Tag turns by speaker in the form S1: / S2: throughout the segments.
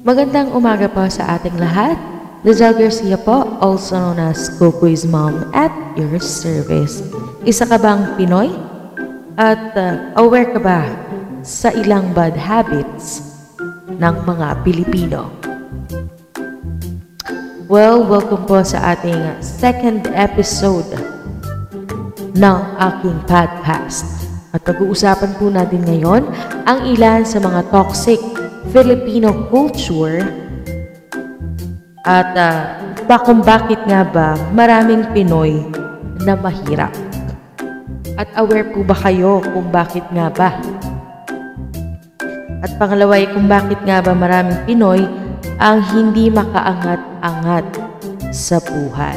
S1: Magandang umaga po sa ating lahat. Lizelle Garcia po, also known as Kukui's Mom at your service. Isa ka bang Pinoy? At uh, aware ka ba sa ilang bad habits ng mga Pilipino? Well, welcome po sa ating second episode ng aking podcast. At pag-uusapan po natin ngayon ang ilan sa mga toxic Filipino culture at uh, ba kung bakit nga ba maraming Pinoy na mahirap. At aware po ba kayo kung bakit nga ba? At pangalawa ay kung bakit nga ba maraming Pinoy ang hindi makaangat-angat sa buhay.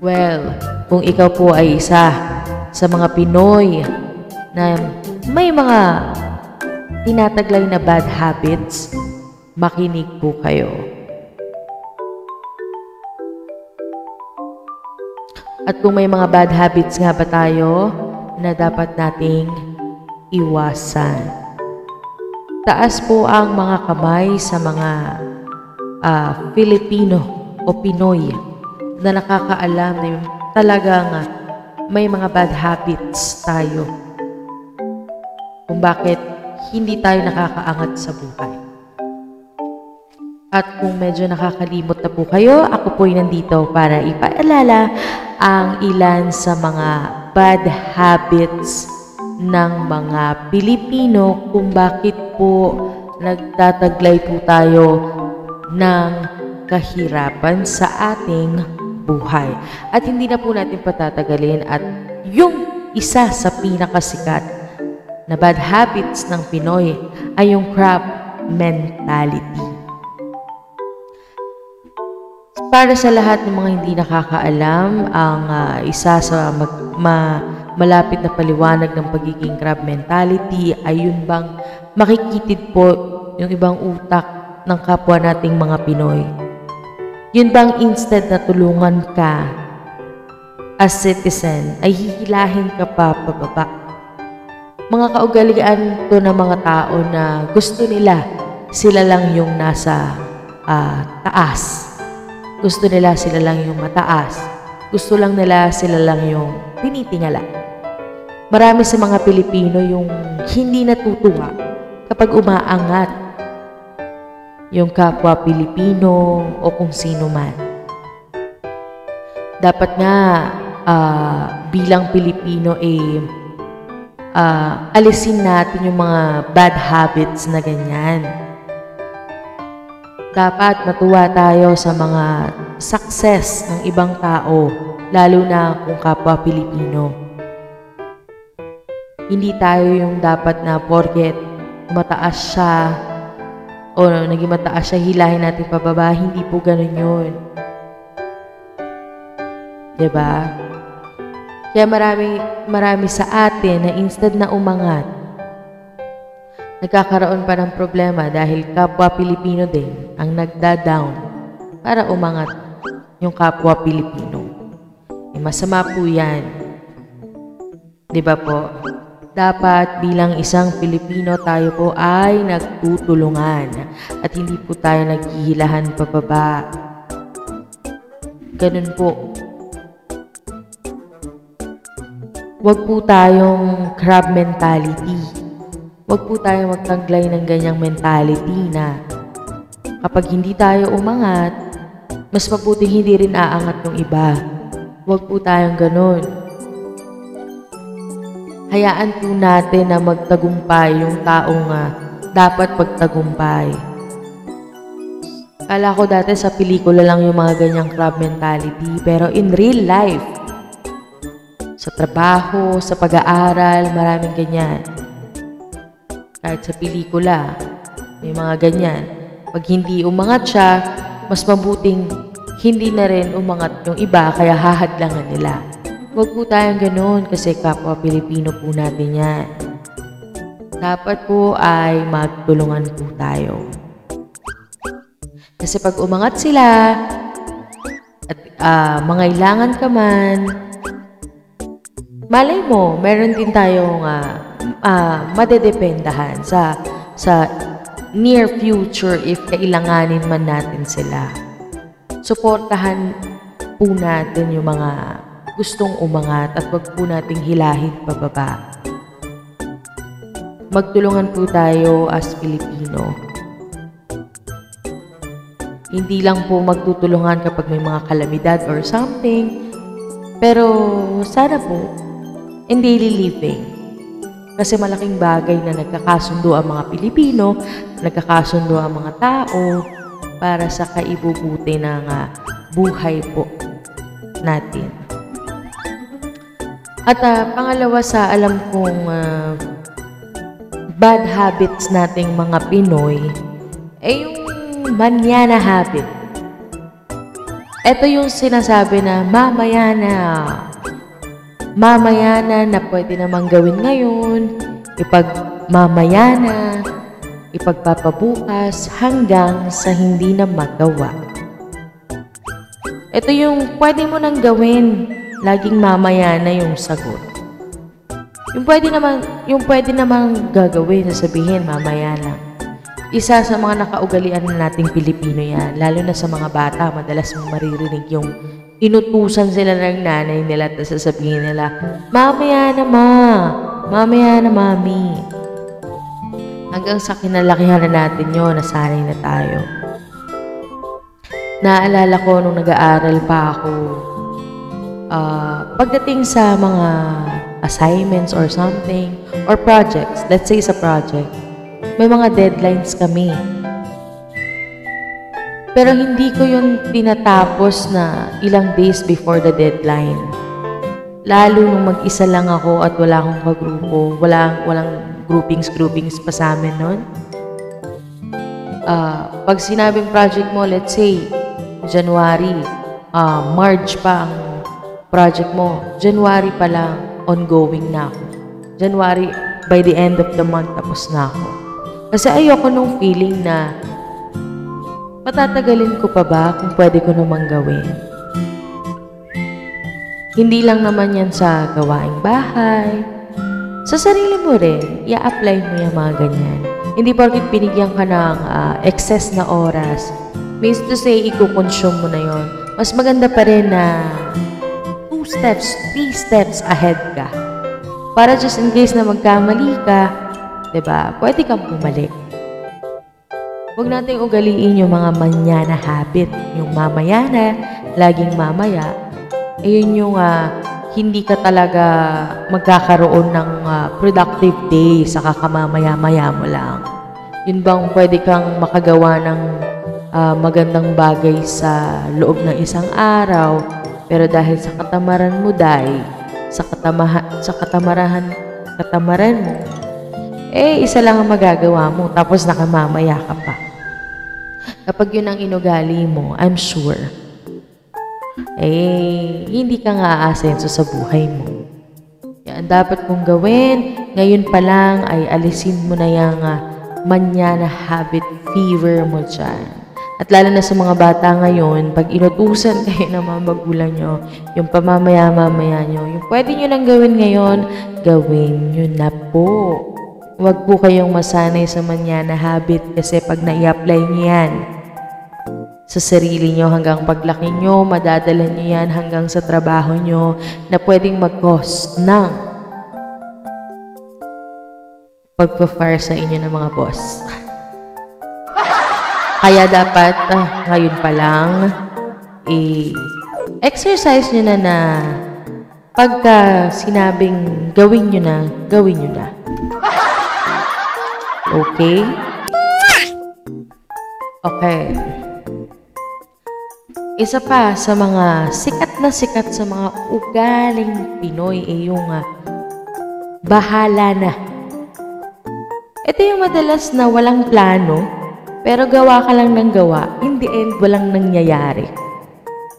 S1: Well, kung ikaw po ay isa sa mga Pinoy na may mga tinataglay na bad habits, makinig po kayo. At kung may mga bad habits nga ba tayo na dapat nating iwasan. Taas po ang mga kamay sa mga uh, Filipino o Pinoy na nakakaalam na talagang may mga bad habits tayo. Kung bakit hindi tayo nakakaangat sa buhay. At kung medyo nakakalimot na po kayo, ako po'y nandito para ipaalala ang ilan sa mga bad habits ng mga Pilipino kung bakit po nagtataglay po tayo ng kahirapan sa ating buhay. At hindi na po natin patatagalin at yung isa sa pinakasikat na bad habits ng Pinoy ay yung crab mentality. Para sa lahat ng mga hindi nakakaalam, ang uh, isa sa mag, ma, malapit na paliwanag ng pagiging crab mentality ay yun bang makikitid po yung ibang utak ng kapwa nating mga Pinoy. Yun bang instead na tulungan ka as citizen, ay hihilahin ka pa pababa. Mga kaugalian to ng mga tao na gusto nila sila lang yung nasa uh, taas gusto nila sila lang yung mataas. Gusto lang nila sila lang yung tinitingala. Marami sa mga Pilipino yung hindi natutuwa kapag umaangat yung kapwa Pilipino o kung sino man. Dapat nga uh, bilang Pilipino eh uh, alisin natin yung mga bad habits na ganyan dapat matuwa tayo sa mga success ng ibang tao, lalo na kung kapwa Pilipino. Hindi tayo yung dapat na porket mataas siya o naging mataas siya, hilahin natin pababa. Hindi po ganun yun. ba? Kaya marami, marami sa atin na instead na umangat, nagkakaroon pa ng problema dahil kapwa Pilipino din ang nagda-down para umangat yung kapwa Pilipino. Eh, masama po yan. Di ba po? Dapat bilang isang Pilipino tayo po ay nagtutulungan at hindi po tayo naghihilahan pababa. Ganun po. Huwag po tayong crab mentality Huwag po tayo magtaglay ng ganyang mentality na kapag hindi tayo umangat, mas mabuti hindi rin aangat ng iba. Huwag po tayong ganun. Hayaan po natin na magtagumpay yung taong uh, dapat pagtagumpay. Kala ko dati sa pelikula lang yung mga ganyang club mentality, pero in real life, sa trabaho, sa pag-aaral, maraming ganyan. Kahit sa pelikula, may mga ganyan. Pag hindi umangat siya, mas mabuting hindi na rin umangat yung iba kaya hahadlangan nila. Huwag po tayong ganun kasi kapwa Pilipino po natin yan. Dapat po ay magtulungan po tayo. Kasi pag umangat sila at uh, mangailangan ka man, malay mo, meron din tayong uh, uh, madedependahan sa sa near future if kailanganin man natin sila. Suportahan po natin yung mga gustong umangat at wag po nating hilahin pababa. Magtulungan po tayo as Pilipino. Hindi lang po magtutulungan kapag may mga kalamidad or something. Pero sana po, in daily living. Kasi malaking bagay na nagkakasundo ang mga Pilipino, nagkakasundo ang mga tao para sa kaibubuti ng ah, buhay po natin. At ah, pangalawa sa alam kong ah, bad habits nating mga Pinoy, eh yung manana habit. Ito yung sinasabi na mamaya na. Mamaya na na pwede namang gawin ngayon. Ipag mamaya na. Ipagpapabukas hanggang sa hindi na magawa. Ito yung pwede mo nang gawin. Laging mamaya na yung sagot. Yung pwede naman, yung pwede namang gagawin, sasabihin mamaya lang. Isa sa mga nakaugalian na nating Pilipino yan, lalo na sa mga bata, madalas mong maririnig yung inutusan sila ng nanay nila at sasabihin nila, mamaya na ma, mamaya na mami. Hanggang sa kinalakihan na natin yun, nasanay na tayo. Naalala ko nung nag-aaral pa ako, ah, pagdating sa mga assignments or something, or projects, let's say sa project, may mga deadlines kami. Pero hindi ko yun tinatapos na ilang days before the deadline. Lalo nung mag-isa lang ako at wala akong kagrupo, wala, walang groupings-groupings pa sa amin nun. Ah, pag sinabing project mo, let's say, January, ah, March pa ang project mo, January pa lang, ongoing na ako. January, by the end of the month, tapos na ako. Kasi ayoko nung feeling na patatagalin ko pa ba kung pwede ko namang gawin. Hindi lang naman yan sa gawaing bahay. Sa sarili mo rin, i-apply mo yung mga ganyan. Hindi porkit binigyan ka ng ah, excess na oras, means to say, i-consume mo na yon. Mas maganda pa rin na two steps, three steps ahead ka. Para just in case na magkamali ka, 'di ba? Pwede kang bumalik. Huwag nating ugaliin yung mga manyana habit. Yung mamaya na, laging mamaya. Ayun yung ah, hindi ka talaga magkakaroon ng ah, productive day sa kakamamaya-maya mo lang. Yun bang pwede kang makagawa ng ah, magandang bagay sa loob ng isang araw, pero dahil sa katamaran mo, dahil sa katamahan, sa katamarahan, katamaran mo, eh, isa lang ang magagawa mo, tapos nakamamaya ka pa. Kapag yun ang inugali mo, I'm sure, eh, hindi ka nga aasenso sa buhay mo. Ang dapat mong gawin, ngayon pa lang ay alisin mo na yung uh, manyana habit fever mo dyan. At lalo na sa mga bata ngayon, pag inutusan kayo ng mga magulang nyo, yung pamamaya-mamaya nyo, yung pwede nyo nang gawin ngayon, gawin nyo na po. Huwag po kayong masanay sa manyana habit kasi pag nai-apply nyo yan, sa sarili nyo hanggang paglaki nyo, madadala nyo yan hanggang sa trabaho nyo na pwedeng mag-cause ng pagpa-fire sa inyo ng mga boss. Kaya dapat, ah, ngayon pa lang, i-exercise nyo na na pagka sinabing gawin nyo na, gawin nyo na. Okay? Okay. Isa pa sa mga sikat na sikat sa mga ugaling Pinoy ay yung ah, bahala na. Ito yung madalas na walang plano, pero gawa ka lang ng gawa. In the end, walang nangyayari.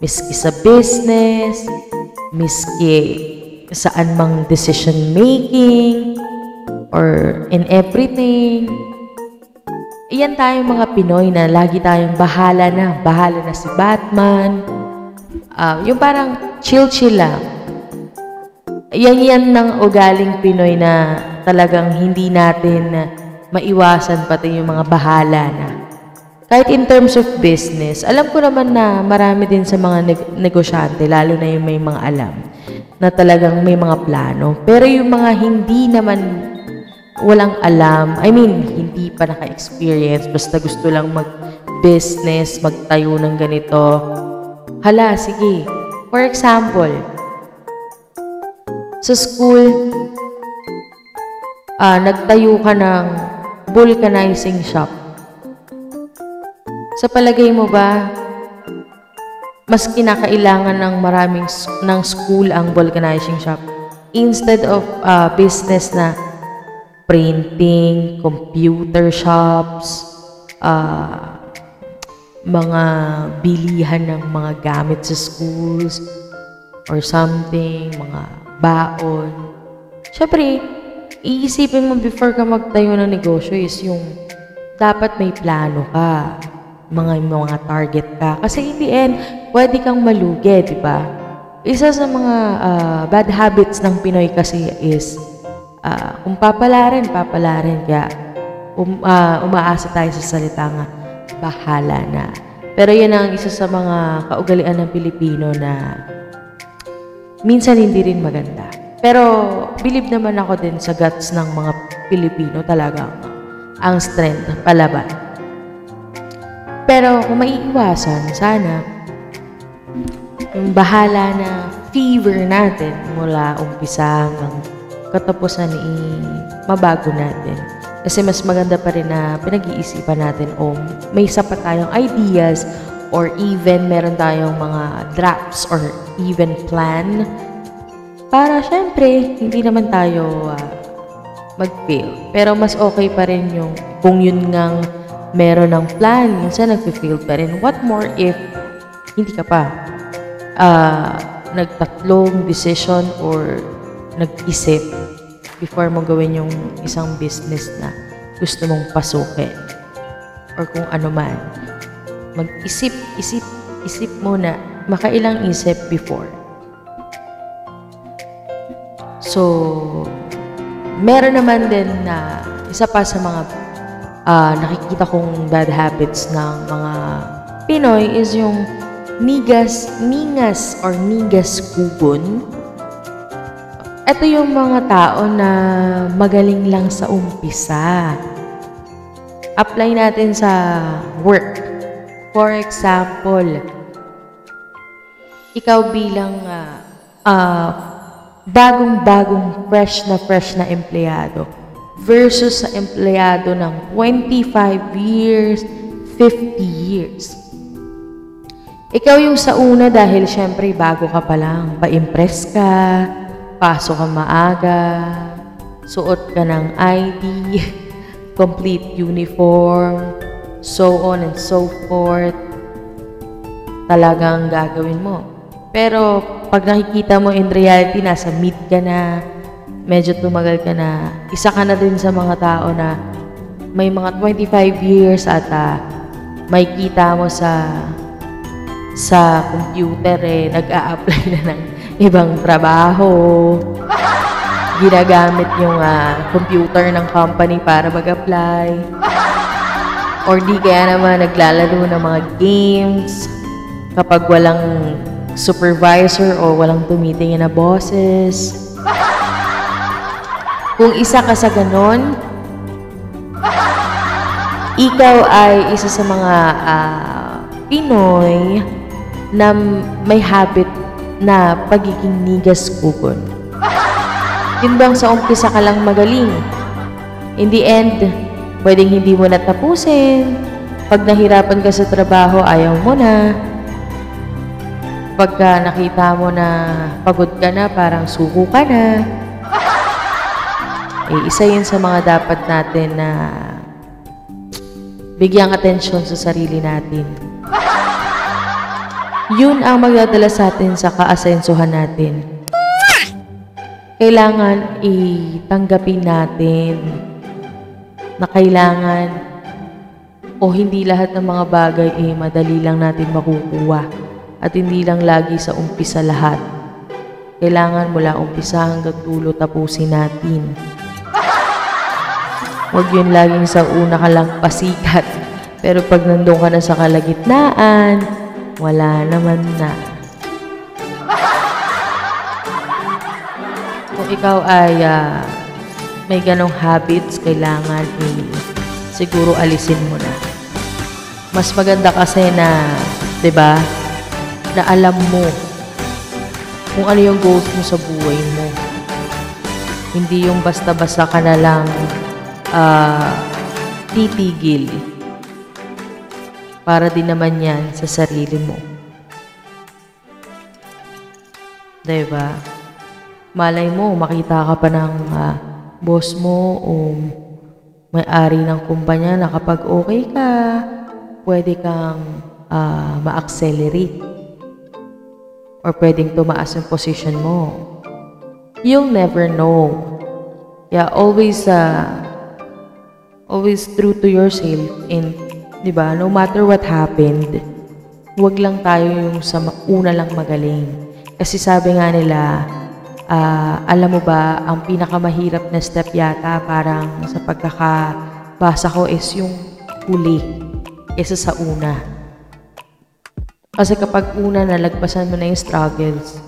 S1: Miski sa business, miski saan mang decision making, or in everything. Iyan tayong mga Pinoy na lagi tayong bahala na. Bahala na si Batman. Ah, yung parang chill-chill lang. Yan yan ng ugaling Pinoy na talagang hindi natin maiwasan pati yung mga bahala na. Kahit in terms of business, alam ko naman na marami din sa mga neg- negosyante, lalo na yung may mga alam, na talagang may mga plano. Pero yung mga hindi naman walang alam, I mean, hindi pa naka-experience, basta gusto lang mag-business, magtayo ng ganito. Hala, sige. For example, sa school, ah, nagtayo ka ng vulcanizing shop. Sa palagay mo ba, mas kinakailangan ng maraming ng school ang vulcanizing shop instead of ah, business na printing, computer shops, ah, mga bilihan ng mga gamit sa schools or something, mga baon. Siyempre, iisipin mo before ka magtayo ng negosyo is yung dapat may plano ka, mga mga target ka. Kasi in the end, pwede kang malugi, di ba? Isa sa mga ah, bad habits ng Pinoy kasi is ah, kung papalarin, papalarin. Kaya um, ah, umaasa tayo sa salita nga, bahala na. Pero yan ang isa sa mga kaugalian ng Pilipino na minsan hindi rin maganda. Pero believe naman ako din sa guts ng mga Pilipino talaga ang strength palaban. Pero kung maiiwasan, sana yung bahala na fever natin mula umpisa hanggang katapusan i mabago natin. Kasi mas maganda pa rin na pinag-iisipan natin o may sapat tayong ideas or even meron tayong mga drafts or even plan para syempre hindi naman tayo ah, mag-fail. Pero mas okay pa rin yung kung yun ngang meron ng plan, minsan nag-fail pa rin. What more if hindi ka pa ah, nagtatlong decision or nag-isip before mo gawin yung isang business na gusto mong pasukin or kung ano man. Mag-isip, isip, isip muna. Makailang isip before. So, meron naman din na isa pa sa mga ah, nakikita kong bad habits ng mga Pinoy is yung nigas, ningas or nigas kubon. Ito yung mga tao na magaling lang sa umpisa. Apply natin sa work. For example, ikaw bilang ah, ah, bagong-bagong fresh na fresh na empleyado versus sa empleyado ng 25 years, 50 years. Ikaw yung sa una dahil syempre bago ka pa lang, pa-impress ka, pasok ka maaga, suot ka ng ID, complete uniform, so on and so forth. Talagang gagawin mo. Pero pag nakikita mo in reality, nasa mid ka na, medyo tumagal ka na, isa ka na din sa mga tao na may mga 25 years at ah, may kita mo sa sa computer eh, nag-a-apply na ng ibang trabaho. Ginagamit yung ah, computer ng company para mag-apply. Or di kaya naman naglalaro ng mga games kapag walang supervisor o walang tumitingin na bosses. Kung isa ka sa ganon, ikaw ay isa sa mga ah, Pinoy na may habit na pagiging nigas kugon. Yun bang sa umpisa ka lang magaling? In the end, pwedeng hindi mo natapusin. Pag nahirapan ka sa trabaho, ayaw mo na. Pagka nakita mo na pagod ka na, parang suko ka na. Eh, isa yun sa mga dapat natin na bigyang atensyon sa sarili natin. Yun ang magdadala sa atin sa kaasensuhan natin. Kailangan itanggapin natin na kailangan o hindi lahat ng mga bagay eh madali lang natin makukuha at hindi lang lagi sa umpisa lahat. Kailangan mula umpisa hanggang dulo tapusin natin. Huwag yun laging sa una ka lang pasikat. Pero pag nandun ka na sa kalagitnaan, wala naman na. Kung ikaw ay ah, may ganong habits, kailangan eh, siguro alisin mo na. Mas maganda kasi na, 'di ba? Na alam mo kung ano yung goals mo sa buhay mo. Hindi yung basta-basta ka na lang ah, titigil. Para din naman yan sa sarili mo. 'Di ba? Malay mo, makita ka pa ng ah, boss mo o may-ari ng kumpanya na kapag okay ka, pwede kang ah, ma-accelerate or pwedeng tumaas yung position mo. You'll never know. Yeah, always uh, always true to yourself and 'di ba, no matter what happened, huwag lang tayo yung sa una lang magaling. Kasi sabi nga nila, ah, alam mo ba, ang pinakamahirap na step yata parang sa pagkakabasa ko is yung huli kesa sa una. Kasi kapag una nalagpasan mo na yung struggles,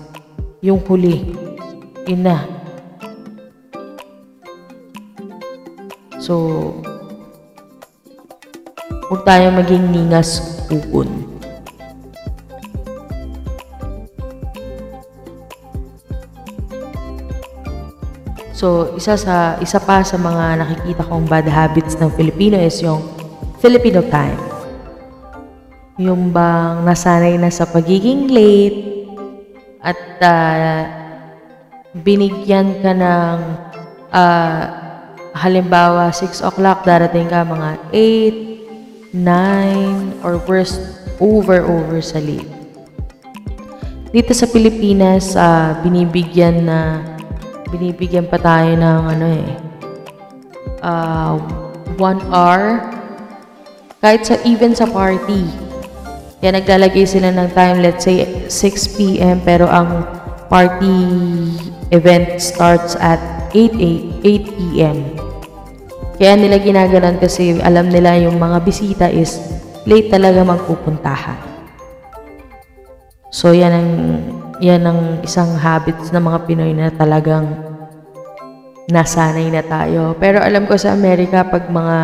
S1: yung huli, yun. So, huwag tayo maging ningas ukon. So, isa sa isa pa sa mga nakikita kong bad habits ng Filipino is yung Filipino time. Yung bang nasanay na sa pagiging late at ah, binigyan ka ng ah, halimbawa 6 o'clock darating ka mga 8, 9 or worst over over sa late. Dito sa Pilipinas ah, binibigyan na binibigyan pa tayo ng ano eh ah, one hour kahit sa even sa party kaya naglalagay sila ng time, let's say 6 p.m. pero ang party event starts at 8, 8, 8 p.m. Kaya nila ginaganon kasi alam nila yung mga bisita is late talaga magpupuntahan. So yan ang yan ang isang habits ng mga Pinoy na talagang nasanay na tayo. Pero alam ko sa Amerika pag mga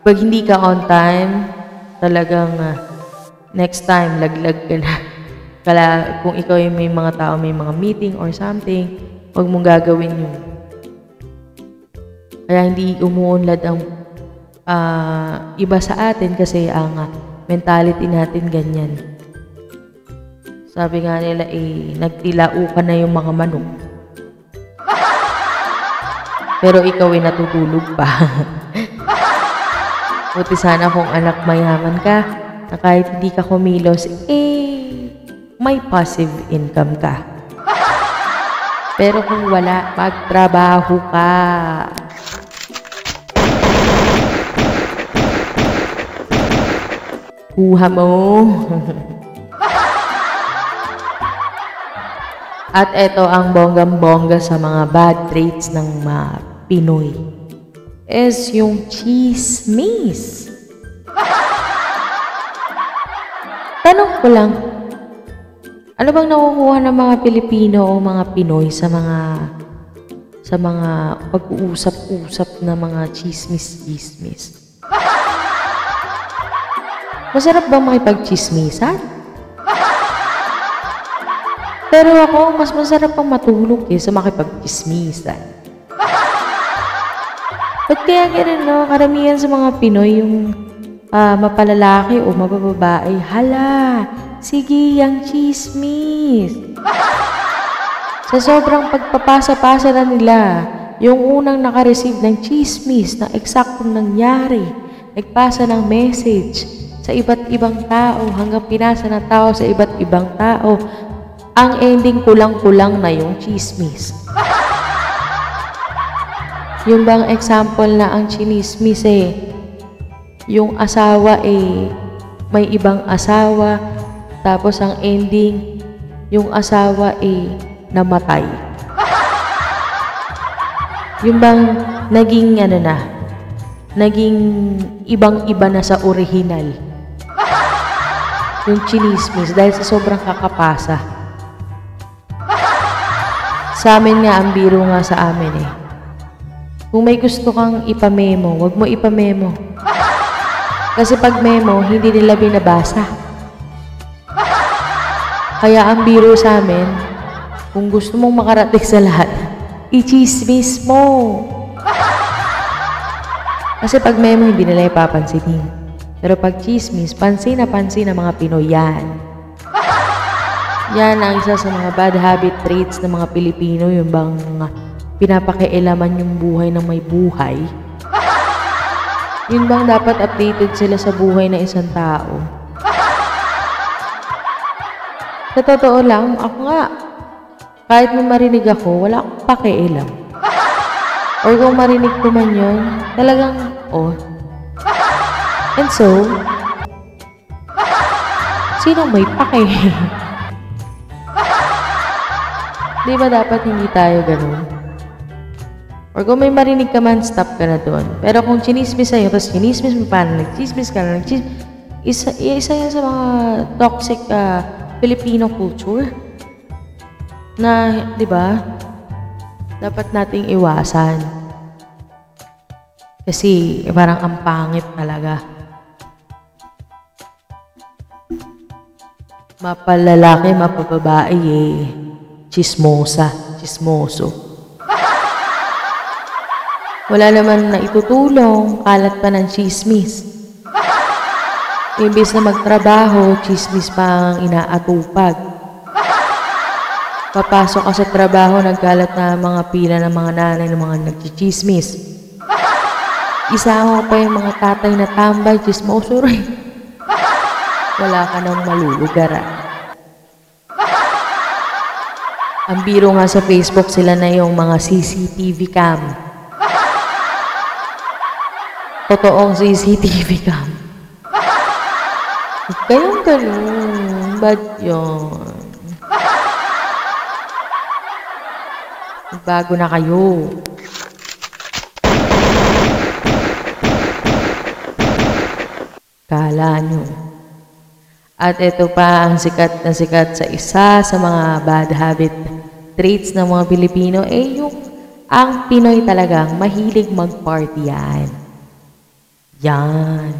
S1: pag hindi ka on time, talagang ah, next time, laglag ka na. Kala, kung ikaw yung may mga tao, may mga meeting or something, huwag mong gagawin yun. Kaya hindi umuunlad ang ah, iba sa atin kasi ang ah, mentality natin ganyan. Sabi nga nila, eh, nagtilao ka na yung mga manok. Pero ikaw ay natutulog pa. Buti sana kung anak mayaman ka, na kahit hindi ka kumilos, eh, may passive income ka. Pero kung wala, magtrabaho ka. Kuha mo. At ito ang bonggam-bongga sa mga bad traits ng mga Pinoy is yung chismis. Tanong ko lang, ano bang nakukuha ng mga Pilipino o mga Pinoy sa mga sa mga pag-uusap-usap na mga chismis-chismis? Masarap ba makipag-chismisan? Pero ako, mas masarap pang matulog kaysa makipag-chismisan. Ba't kaya ganun, no? Karamihan sa mga Pinoy, yung ah, mapalalaki o mabababae, hala, sige, yung chismis. Sa sobrang pagpapasa-pasa na nila, yung unang nakareceive ng chismis na eksaktong nangyari, nagpasa ng message sa iba't ibang tao hanggang pinasa ng tao sa iba't ibang tao, ang ending kulang-kulang na yung chismis. Yung bang example na ang chinismis eh, yung asawa eh, may ibang asawa, tapos ang ending, yung asawa eh, namatay. Yung bang naging ano na, naging ibang-iba na sa original. Yung chinismis dahil sa sobrang kakapasa. Sa amin nga, ang biro nga sa amin eh. Kung may gusto kang ipamemo, wag mo ipamemo. Kasi pag memo, hindi nila binabasa. Kaya ang biro sa amin, kung gusto mong makarating sa lahat, i-chismis mo. Kasi pag memo, hindi nila ipapansinin. Pero pag chismis, pansin na pansin ng mga Pinoy yan. Yan ang isa sa mga bad habit traits ng mga Pilipino, yung bang pinapakialaman yung buhay ng may buhay. Yun bang dapat updated sila sa buhay ng isang tao? Sa totoo lang, ako nga, kahit may marinig ako, wala akong pakialam. Or kung marinig ko man yun, talagang, oh. And so, sino may pake? Di ba dapat hindi tayo ganun? Or kung may marinig ka man, stop ka na doon. Pero kung chinismis sa'yo, tapos chinismis mo pa na nagchismis ka na nagchismis, isa, isa yan sa mga toxic ah, Filipino culture na, di ba, dapat nating iwasan. Kasi parang ang pangit talaga. Mapalalaki, mapababae eh. Chismosa, chismoso. Wala naman na itutulong, kalat pa ng chismis. Imbis na magtrabaho, chismis pa ang inaatupag. Papasok ka sa trabaho, nagkalat na mga pila ng mga nanay ng mga nagchichismis. Isama pa yung mga tatay na tambay, chismoso rin. Wala ka nang malulugaran. Ang biro nga sa Facebook sila na yung mga CCTV cam. Totoong CCTV cam. Huwag kayong ganun. Bad yun. Bago na kayo. Kala nyo. At ito pa ang sikat na sikat sa isa sa mga bad habit traits ng mga Pilipino eh yung ang Pinoy talagang mahilig mag-party yan. Yan.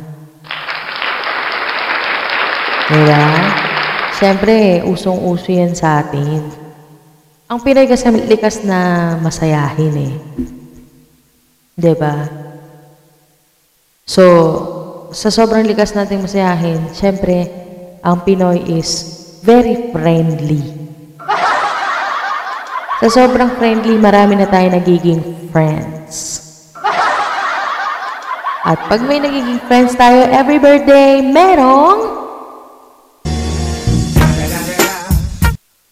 S1: Diba? Siyempre, usong-uso yan sa atin. Ang Pinoy kasi likas na masayahin eh. 'Di ba? So, sa sobrang likas nating masayahin, syempre, ang Pinoy is very friendly. Sa sobrang friendly, marami na tayo nagiging friends. At pag may nagiging friends tayo, every birthday, merong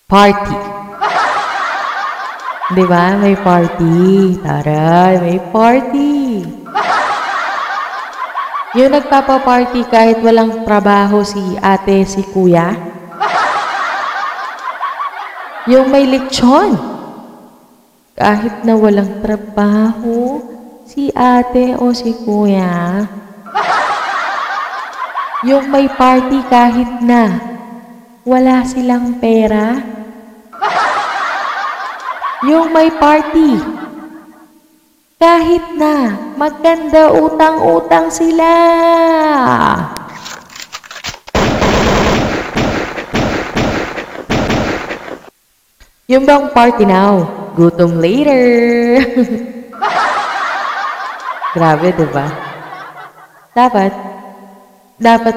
S1: party. Di ba? May party. Taray, may party. Yung nagpapa-party kahit walang trabaho si ate, si kuya. Yung may lechon. Kahit na walang trabaho, si ate o si kuya. Yung may party kahit na wala silang pera. Yung may party. Kahit na maganda utang-utang sila. Yung bang party now, gutom later. Grabe, di ba? Dapat, dapat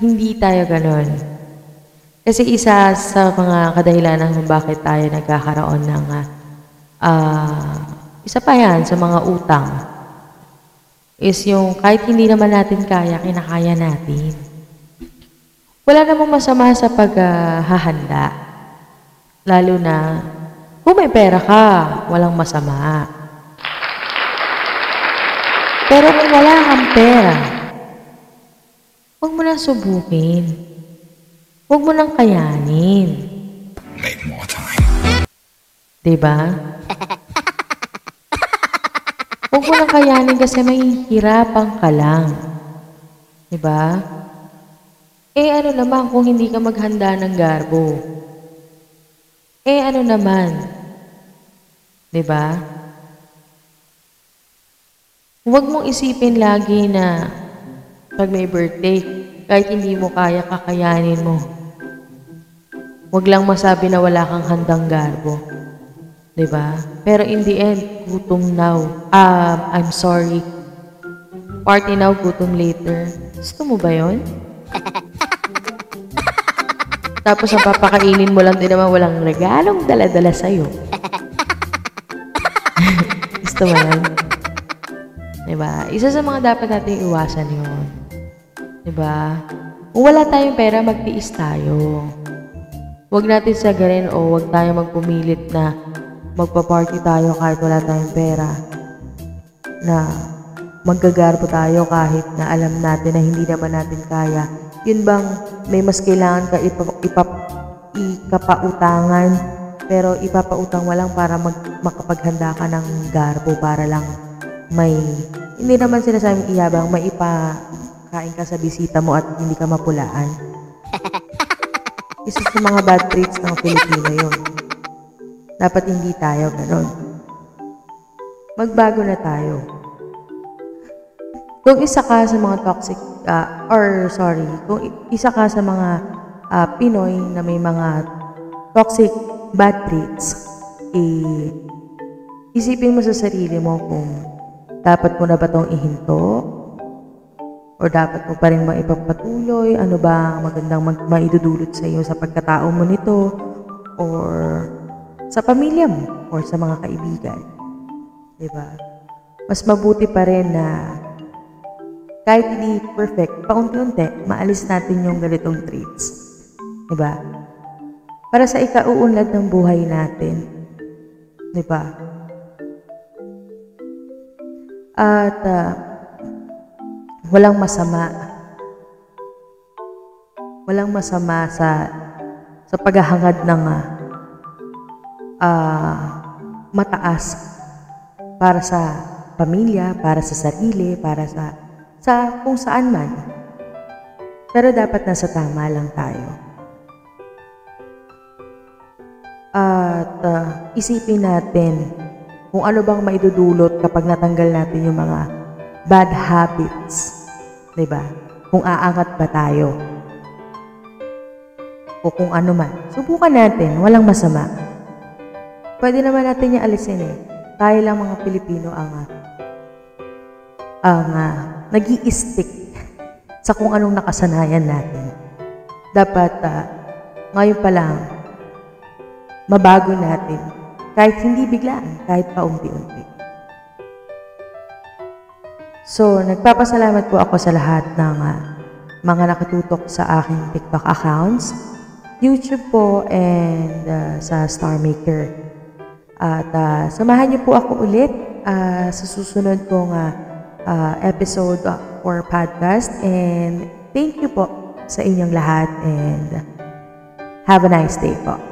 S1: hindi tayo ganon. Kasi isa sa mga kadahilanan kung bakit tayo nagkakaroon ng ah, ah, isa pa yan sa mga utang is yung kahit hindi naman natin kaya, kinakaya natin. Wala namang masama sa paghahanda. Lalo na kung may pera ka, walang masama. Pero kung wala kang pera, huwag mo nang subukin. Huwag mo nang kayanin.
S2: Make more time.
S1: Diba? Huwag mo nang kayanin kasi mahihirapan ka lang. Diba? Eh ano naman kung hindi ka maghanda ng garbo? Eh ano naman? Diba? Huwag mong isipin lagi na pag may birthday, kahit hindi mo kaya, kakayanin mo. Huwag lang masabi na wala kang handang garbo. 'Di ba? Pero in the end, gutom now. Um, I'm sorry. Party now, gutom later. Gusto mo ba yon? Tapos ang papakainin mo lang din naman walang regalong dala-dala sa'yo. Gusto mo yan? Diba? Isa sa mga dapat natin iwasan yun. Diba? Kung wala tayong pera, magtiis tayo. Huwag natin sagarin o huwag tayo magpumilit na magpa-party tayo kahit wala tayong pera. Na maggagarbo tayo kahit na alam natin na hindi naman natin kaya. Yun bang may mas kailangan ka ipa, ipa, ikapautangan pero ipapautang mo lang para mag, makapaghanda ka ng garbo para lang may hindi naman sinasabing iyabang may ipakain ka sa bisita mo at hindi ka mapulaan. Isa sa mga bad traits ng Pilipino yun. Dapat hindi tayo ganon. Magbago na tayo. Kung isa ka sa mga toxic, ah, or sorry, kung isa ka sa mga ah, Pinoy na may mga toxic bad traits, eh, isipin mo sa sarili mo kung dapat mo na ba itong ihinto o dapat mo pa rin bang ipagpatuloy? Ano ba ang magandang mag- maidudulot sa iyo sa pagkatao mo nito? Or sa pamilya mo? Or sa mga kaibigan? Diba? Mas mabuti pa rin na kahit hindi perfect, paunti-unti, maalis natin yung ganitong traits. Diba? Para sa ikauunlad ng buhay natin. Diba? At ah, walang masama. Walang masama sa sa paghahangad ng ah, ah, mataas para sa pamilya, para sa sarili, para sa sa kung saan man. Pero dapat nasa tama lang tayo. At ah, isipin natin kung ano bang maidudulot kapag natanggal natin yung mga bad habits. ba? Kung aangat ba tayo. O kung ano man. Subukan natin, walang masama. Pwede naman natin yung alisin eh. Tayo lang mga Pilipino ang ah, ang uh, nag stick sa kung anong nakasanayan natin. Dapat ah, ngayon pa lang mabago natin kahit hindi biglaan, kahit paunti-unti. So, nagpapasalamat po ako sa lahat ng ah, mga nakatutok sa aking TikTok accounts, YouTube po, and ah, sa Star Maker. At ah, samahan niyo po ako ulit ah, sa susunod kong ah, ah, episode ah, or podcast. And thank you po sa inyong lahat and have a nice day po.